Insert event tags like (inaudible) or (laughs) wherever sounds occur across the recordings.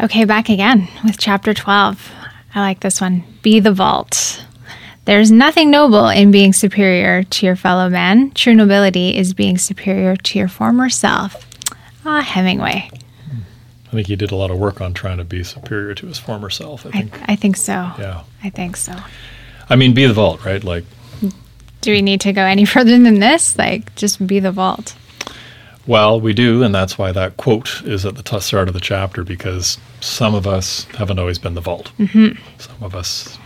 Okay, back again with chapter 12. I like this one. Be the vault. There's nothing noble in being superior to your fellow man. True nobility is being superior to your former self. Ah, Hemingway. I think he did a lot of work on trying to be superior to his former self. I I, think. I think so. yeah. I think so. I mean, be the vault, right? Like, Do we need to go any (laughs) further than this? Like, just be the vault. Well, we do, and that's why that quote is at the t- start of the chapter because some of us haven't always been the vault. Mm-hmm. Some of us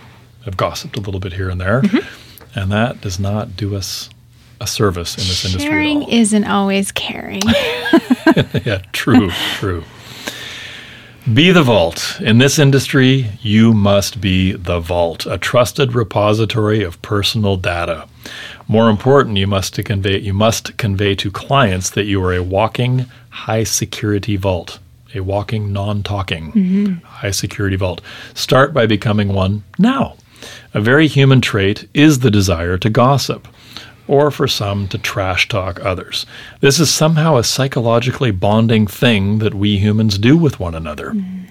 have gossiped a little bit here and there, and that does not do us a service in this industry Sharing isn't always caring. (laughs) (laughs) yeah, true, true. Be the vault. In this industry, you must be the vault, a trusted repository of personal data. More important, you must to convey you must convey to clients that you are a walking high security vault, a walking non-talking mm-hmm. high security vault. Start by becoming one now. A very human trait is the desire to gossip or for some to trash talk others. This is somehow a psychologically bonding thing that we humans do with one another. Mm.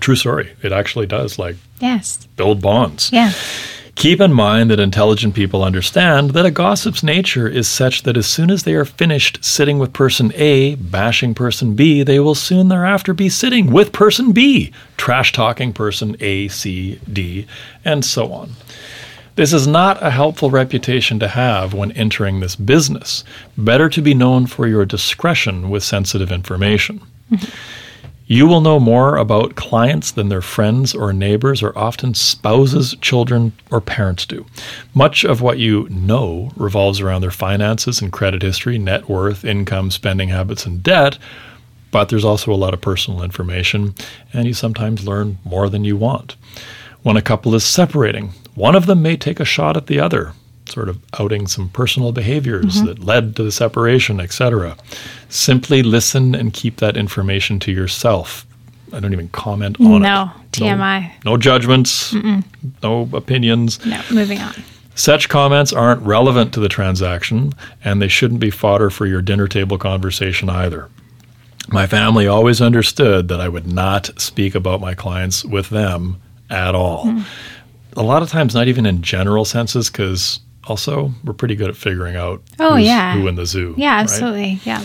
True story. It actually does like yes. build bonds. Yeah. Keep in mind that intelligent people understand that a gossip's nature is such that as soon as they are finished sitting with person A, bashing person B, they will soon thereafter be sitting with person B, trash talking person A, C, D, and so on. This is not a helpful reputation to have when entering this business. Better to be known for your discretion with sensitive information. Mm-hmm. You will know more about clients than their friends or neighbors or often spouses, children, or parents do. Much of what you know revolves around their finances and credit history, net worth, income, spending habits, and debt, but there's also a lot of personal information, and you sometimes learn more than you want. When a couple is separating, one of them may take a shot at the other, sort of outing some personal behaviors that led to the separation, etc. Simply listen and keep that information to yourself. I don't even comment on it. No. it. TMI. No, judgments, no opinions. No. Moving on. Such comments aren't relevant to the transaction, and they shouldn't be fodder for your dinner table conversation either. My family always understood that I would not speak about my clients with them at all. Hmm. A lot of times, not even in general senses, because also we're pretty good at figuring out Oh, yeah. who in the zoo. Yeah, right? absolutely. Yeah.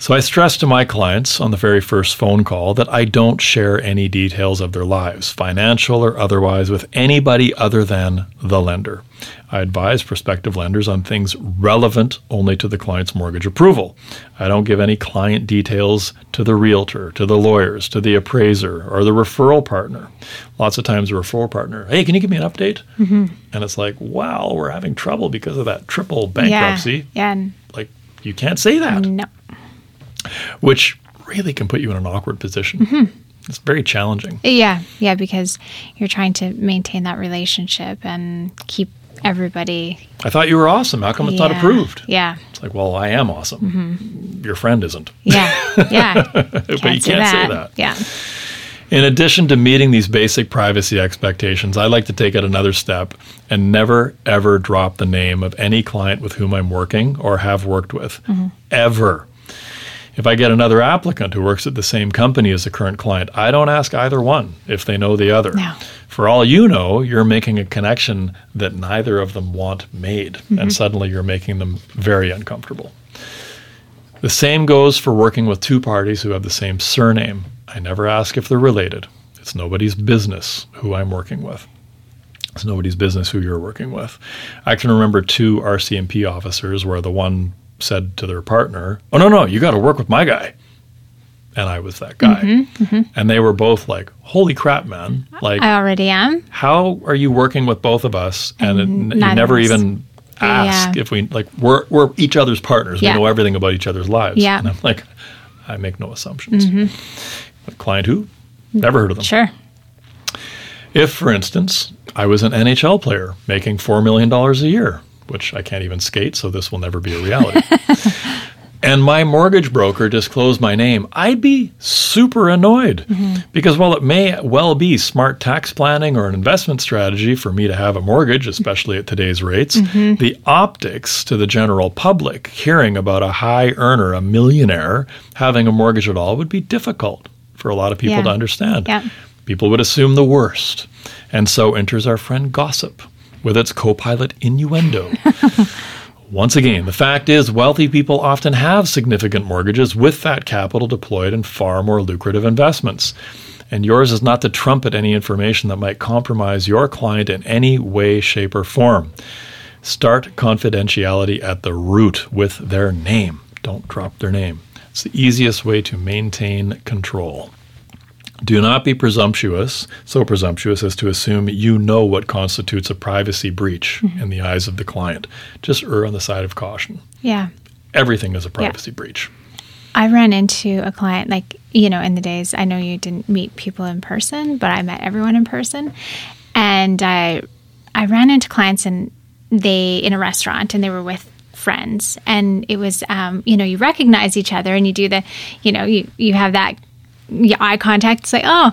So I stress to my clients on the very first phone call that I don't share any details of their lives, financial or otherwise, with anybody other than the lender. I advise prospective lenders on things relevant only to the client's mortgage approval. I don't give any client details to the realtor, to the lawyers, to the appraiser, or the referral partner. Lots of times, a referral partner, hey, can you give me an update? Mm-hmm. And it's like, wow, we're having trouble because of that triple bankruptcy. Yeah. Yeah. Like, you can't say that No. Which really can put you in an awkward position. Mm-hmm. It's very challenging. Yeah. Yeah. Because you're trying to maintain that relationship and keep everybody. I thought you were awesome. How come it's not approved? Yeah. It's like, well, I am awesome. Your friend isn't. Yeah. Yeah. (laughs) but you can't say that. Yeah. In addition to meeting these basic privacy expectations, I like to take it another step and never, ever drop the name of any client with whom I'm working or have worked with. Mm-hmm. Ever. If I get another applicant who works at the same company as the current client, I don't ask either one if they know the other. No. For all you know, you're making a connection that neither of them want made, and mm-hmm. suddenly you're making them very uncomfortable. The same goes for working with two parties who have the same surname. I never ask if they're related. It's nobody's business who I'm working with. It's nobody's business who you're working with. I can remember two RCMP officers where the one said to their partner, Oh, no, no, you got to work with my guy. And I was that guy. Mm-hmm, mm-hmm. And they were both like, Holy crap, man. Like, I already am. how are you working with both of us and, it, you never even ask Yeah. if we like we're we're each other's partners Yeah. we know everything about each other's lives Yeah. and i'm like i make no assumptions mm-hmm. A client who never heard of them Sure. if for instance i was an nhl player making $4 million a year which i can't even skate so this will never be a reality (laughs) and my mortgage broker disclosed my name, I'd be super annoyed. Mm-hmm. Because while it may well be smart tax planning or an investment strategy for me to have a mortgage, especially at today's rates, mm-hmm. the optics to the general public hearing about a high earner, a millionaire, having a mortgage at all would be difficult for a lot of people Yeah. to understand. Yeah. People would assume the worst. And so enters our friend gossip with its co pilot innuendo. (laughs) Once again, the fact is, wealthy people often have significant mortgages with that capital deployed in far more lucrative investments. And yours is not to trumpet any information that might compromise your client in any way, shape, or form. Start confidentiality at the root with their name. Don't drop their name. It's the easiest way to maintain control. Do not be presumptuous, so presumptuous as to assume you know what constitutes a privacy breach in the eyes of the client. Just err on the side of caution. Yeah. Everything is a privacy breach. I ran into a client, like, you know, in the days, I know you didn't meet people in person, but I met everyone in person. And I, I ran into clients and they, in a restaurant, and they were with friends. And it was, um, you know, you recognize each other and you do the, you know, you, you have that eye contact. It's like, oh,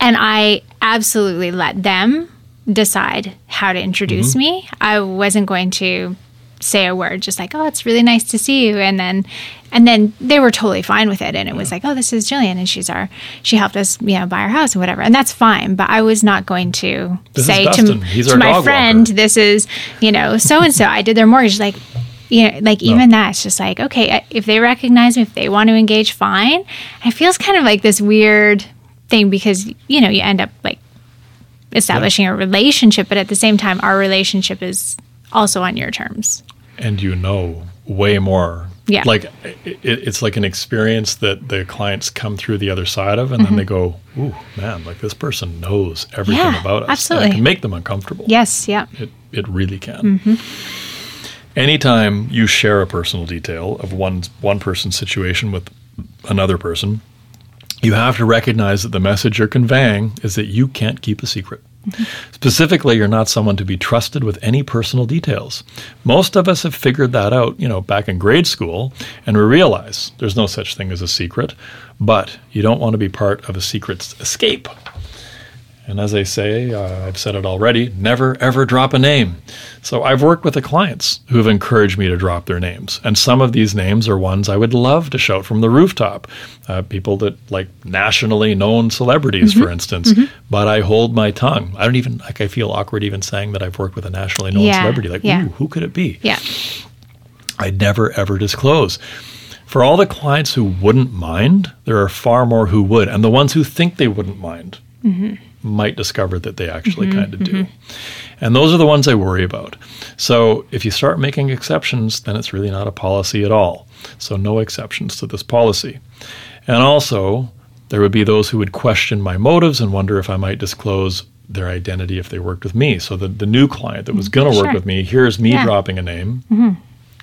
and I absolutely let them decide how to introduce me. I wasn't going to say a word just like oh it's really nice to see you and then and then they were totally fine with it and it was like oh this is Jillian and she's our she helped us you know buy our house and whatever and that's fine but I was not going to This say to, to my friend walker. this is you know so and so I did their mortgage like you know like even that it's just like okay if they recognize me if they want to engage fine it feels kind of like this weird thing because you know you end up like establishing a relationship but at the same time our relationship is also on your terms And you know way more. Yeah. Like it, it's like an experience that the clients come through the other side of, and then they go, "Ooh, man! Like this person knows everything Mm-hmm. Yeah, about us." And absolutely. it can make them uncomfortable. yes yeah It, it really can. Anytime you share a personal detail of one, one person's situation with another person, you have to recognize that the message you're conveying is that you can't keep a secret. Mm-hmm. Specifically, you're not someone to be trusted with any personal details. Most of us have figured that out, you know, back in grade school, and we realize there's no such thing as a secret, but you don't want to be part of a secret's escape. And as I say, uh, I've said it already never ever drop a name. So I've worked with the clients who have encouraged me to drop their names. And some of these names are ones I would love to shout from the rooftop. Uh, people that, like nationally known celebrities, for instance. But I hold my tongue. I don't even, like, I feel awkward even saying that I've worked with a nationally known Yeah, celebrity. Like, yeah. ooh, who could it be? yeah I never ever disclose. For all the clients who wouldn't mind, there are far more who would. And the ones who think they wouldn't mind might discover that they actually mm-hmm, kind of do. Mm-hmm. And those are the ones I worry about. So if you start making exceptions, then it's really not a policy at all. So no exceptions to this policy. And also, there would be those who would question my motives and wonder if I might disclose their identity if they worked with me. So the, the new client that was mm-hmm. going to work Sure. with me here's me Yeah. dropping a name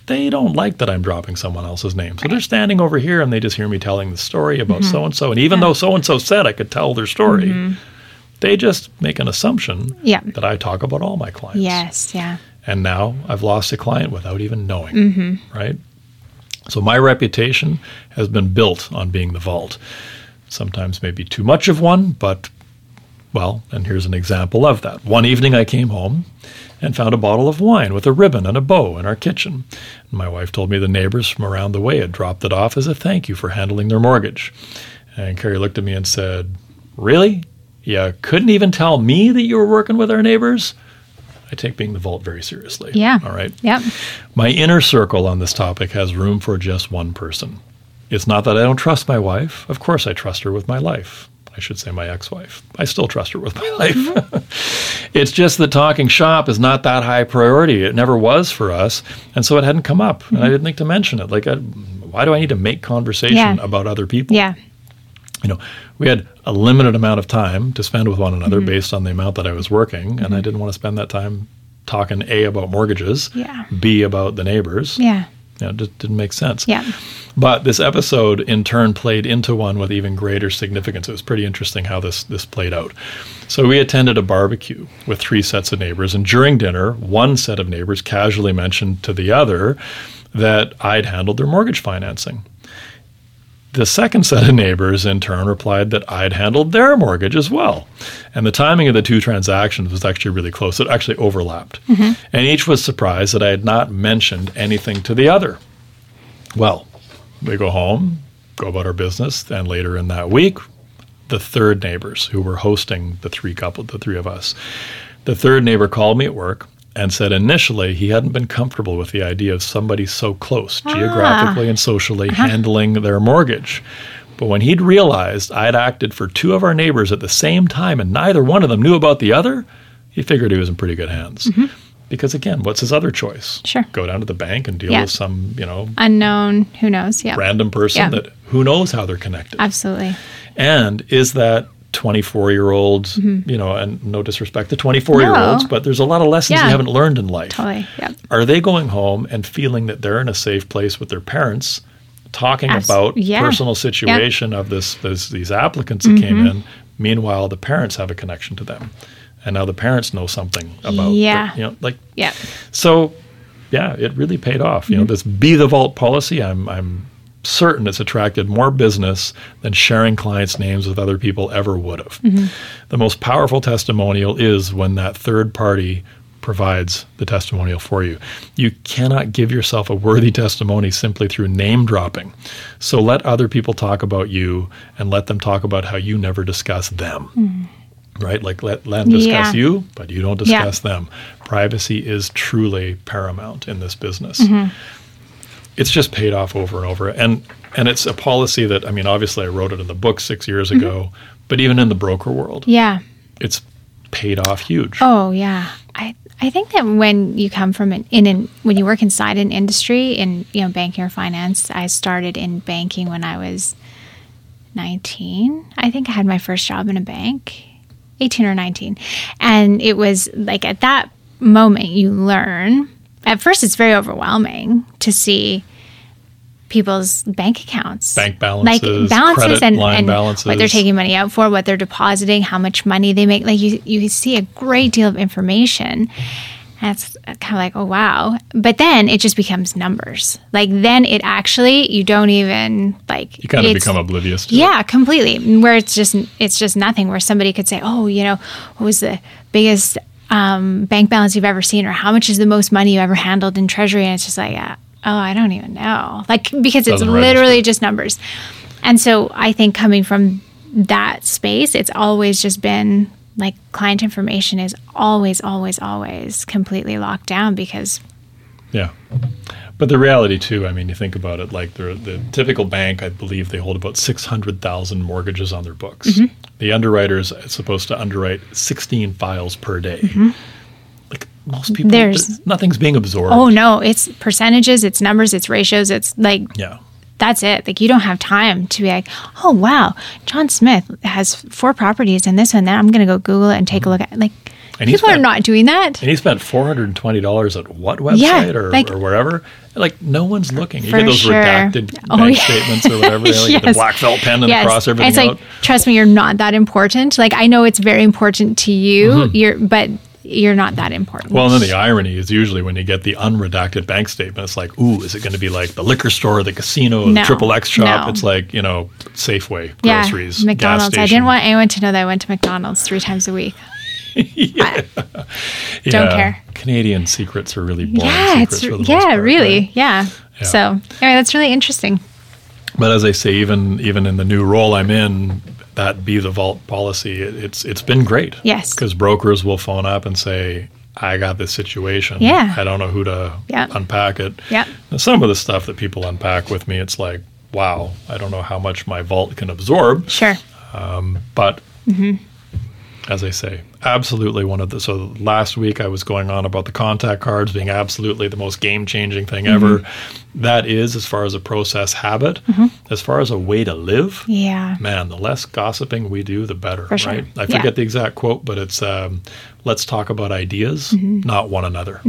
they don't like that I'm dropping someone else's name. So they're standing over here and they just hear me telling the story about so and so. And even though so and so said I could tell their story, they just make an assumption Yeah. that I talk about all my clients. yes yeah And now I've lost a client without even knowing. Mm-hmm. Right? So my reputation has been built on being the vault. Sometimes maybe too much of one, but well, and here's an example of that. One evening I came home and found a bottle of wine with a ribbon and a bow in our kitchen. My wife told me the neighbors from around the way had dropped it off as a thank you for handling their mortgage. And Carrie looked at me and said, Really? You couldn't even tell me that you were working with our neighbors? I take being the vault very seriously. Yeah. All right. Yep. My inner circle on this topic has room for just one person. It's not that I don't trust my wife. Of course, I trust her with my life. I should say my ex wife. I still trust her with my mm-hmm. life. (laughs) it's just that talking shop is not that high priority. It never was for us. And so it hadn't come up. And I mm-hmm. didn't think to mention it. Like, I, why do I need to make conversation Yeah. about other people? Yeah. You know, we had a limited amount of time to spend with one another mm-hmm. based on the amount that I was working, and I mm-hmm. didn't want to spend that time talking A about mortgages, Yeah. B about the neighbors. Yeah. You know, it just didn't make sense. Yeah. But this episode in turn played into one with even greater significance. It was pretty interesting how this this played out. So we attended a barbecue with three sets of neighbors, and during dinner, one set of neighbors casually mentioned to the other that I'd handled their mortgage financing. The second set of neighbors, in turn, replied that I'd handled their mortgage as well. And the timing of the two transactions was actually really close. It actually overlapped. Mm-hmm. And each was surprised that I had not mentioned anything to the other. Well, we go home, go about our business, and later in that week, the third neighbors who were hosting the three couple, the three of us. The third neighbor called me at work and said initially he hadn't been comfortable with the idea of somebody so close geographically and socially ah. uh-huh. handling their mortgage. But when he'd realized I'd acted for two of our neighbors at the same time and neither one of them knew about the other, he figured he was in pretty good hands. Mm-hmm. Because again, what's his other choice? Sure. Go down to the bank and deal Yeah. with some, you know, Unknown, who knows? Yeah. random person Yeah. that who knows how they're connected. Absolutely. And is that 24 year olds, you know, and no disrespect to 24 year olds, No. but there's a lot of lessons Yeah. you haven't learned in life. Totally. Yeah. Are they going home and feeling that they're in a safe place with their parents, talking about yeah. personal situation of this, this these applicants that came Mm-hmm. in? Meanwhile, the parents have a connection to them, and now the parents know something about, the- Yeah. you know, like Yeah. so, yeah, it really paid off. Mm-hmm. You know, this be the vault policy. I'm I'm certain it's attracted more business than sharing clients' names with other people ever would have. Mm-hmm. The most powerful testimonial is when that third party provides the testimonial for you. You cannot give yourself a worthy testimony simply through name dropping. So let other people talk about you and let them talk about how you never discuss them. Right? Like let, let them discuss Mm-hmm. Yeah. you, but you don't Yeah. discuss them. Privacy is truly paramount in this business. Mm-hmm. It's just paid off over and over. And and it's a policy that I mean, obviously I wrote it in the book six years Mm-hmm. ago, but even in the broker world, Yeah. it's paid off huge. Oh yeah. I I think that when you come from an in an when you work inside an industry in you know banking or finance, I started in banking when I was 19. I think I had my first job in a bank, 18 or 19. And it was like at that moment you learn. At first it's very overwhelming to see people's bank accounts. Bank balances, like balances credit and, line and balances. what they're taking money out for, what they're depositing, how much money they make. Like you, you see a great deal of information. That's kind of like, oh wow. But then it just becomes numbers. Like then it actually you don't even like you kind of become oblivious to it. yeah, completely. Where it's just it's just nothing. Where somebody could say, "Oh, you know, what was the biggest um, bank balance you've ever seen, or how much is the most money you ever handled in treasury?" And it's just like, uh, "Oh, I don't even know." Like because it's Doesn't literally register. just numbers. And so I think coming from that space, it's always just been like client information is always, always, always completely locked down because Yeah. But the reality too, I mean, you think about it, like the the typical bank, I believe they hold about six hundred thousand mortgages on their books. Mm-hmm. The underwriter is supposed to underwrite sixteen files per day. Like most people, Mm-hmm. There's- nothing's being absorbed. oh no, it's percentages, it's numbers, it's ratios, it's like Yeah. that's it. Like you don't have time to be like, oh wow, John Smith has four properties and this one. Then I'm gonna go Google it and take a look at. Like And people are not doing that. And he spent four hundred and twenty dollars at what website Yeah, or, like- or wherever. Like no one's looking. You get those sure. redacted Oh, bank yeah. statements or whatever. They like get the (laughs) black felt pen and cross everything it's like out. trust me, you're not that important. Like I know it's very important to you. You're, but you're not that important. Mm-hmm. Well, and then the irony is usually when you get the unredacted bank statement, it's like, ooh, is it going to be like the liquor store, the casino, the No, triple X shop? no. It's like, you know, Safeway, yeah, groceries, gas McDonald's. station. I didn't want anyone to know that I went to McDonald's three times a week. (laughs) I- don't care. Canadian secrets are really boring yeah, it's for the most yeah, part, really, right? yeah. Yeah. So anyway, that's really interesting. But as I say, even even in the new role I'm in, that be the vault policy, it, it's it's been great. Yes. because brokers will phone up and say, "I got this situation. Yeah. I don't know who to Yeah. unpack it." Yeah. And some of the stuff that people unpack with me, it's like, "Wow, I don't know how much my vault can absorb." Sure. But Mm-hmm. As I say, absolutely one of the. So last week I was going on about the contact cards being absolutely the most game changing thing ever. Mm-hmm. That is, as far as a process habit, as far as a way to live. Yeah. Man, the less gossiping we do, the better, For sure. right? I Yeah. forget the exact quote, but it's um, let's talk about ideas, Mm-hmm. not one another.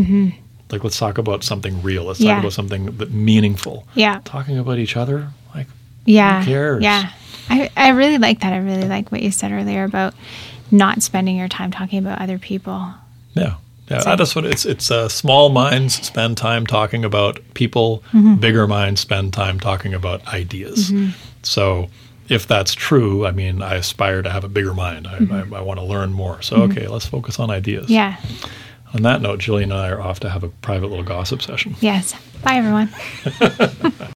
Like, let's talk about something real. Let's Yeah. talk about something that meaningful. Yeah. Talking about each other, like, Yeah. cares? Yeah. I, I really like that. I really like what you said earlier about not spending your time talking about other people. Yeah. Yeah, So- that's what it's. It's uh, small minds spend time talking about people. Mm-hmm. Bigger minds spend time talking about ideas. So, if that's true, I mean, I aspire to have a bigger mind. I, I, I want to learn more. So, okay, let's focus on ideas. Mm-hmm. Yeah. On that note, Jillian and I are off to have a private little gossip session. Yes. Bye, everyone. (laughs)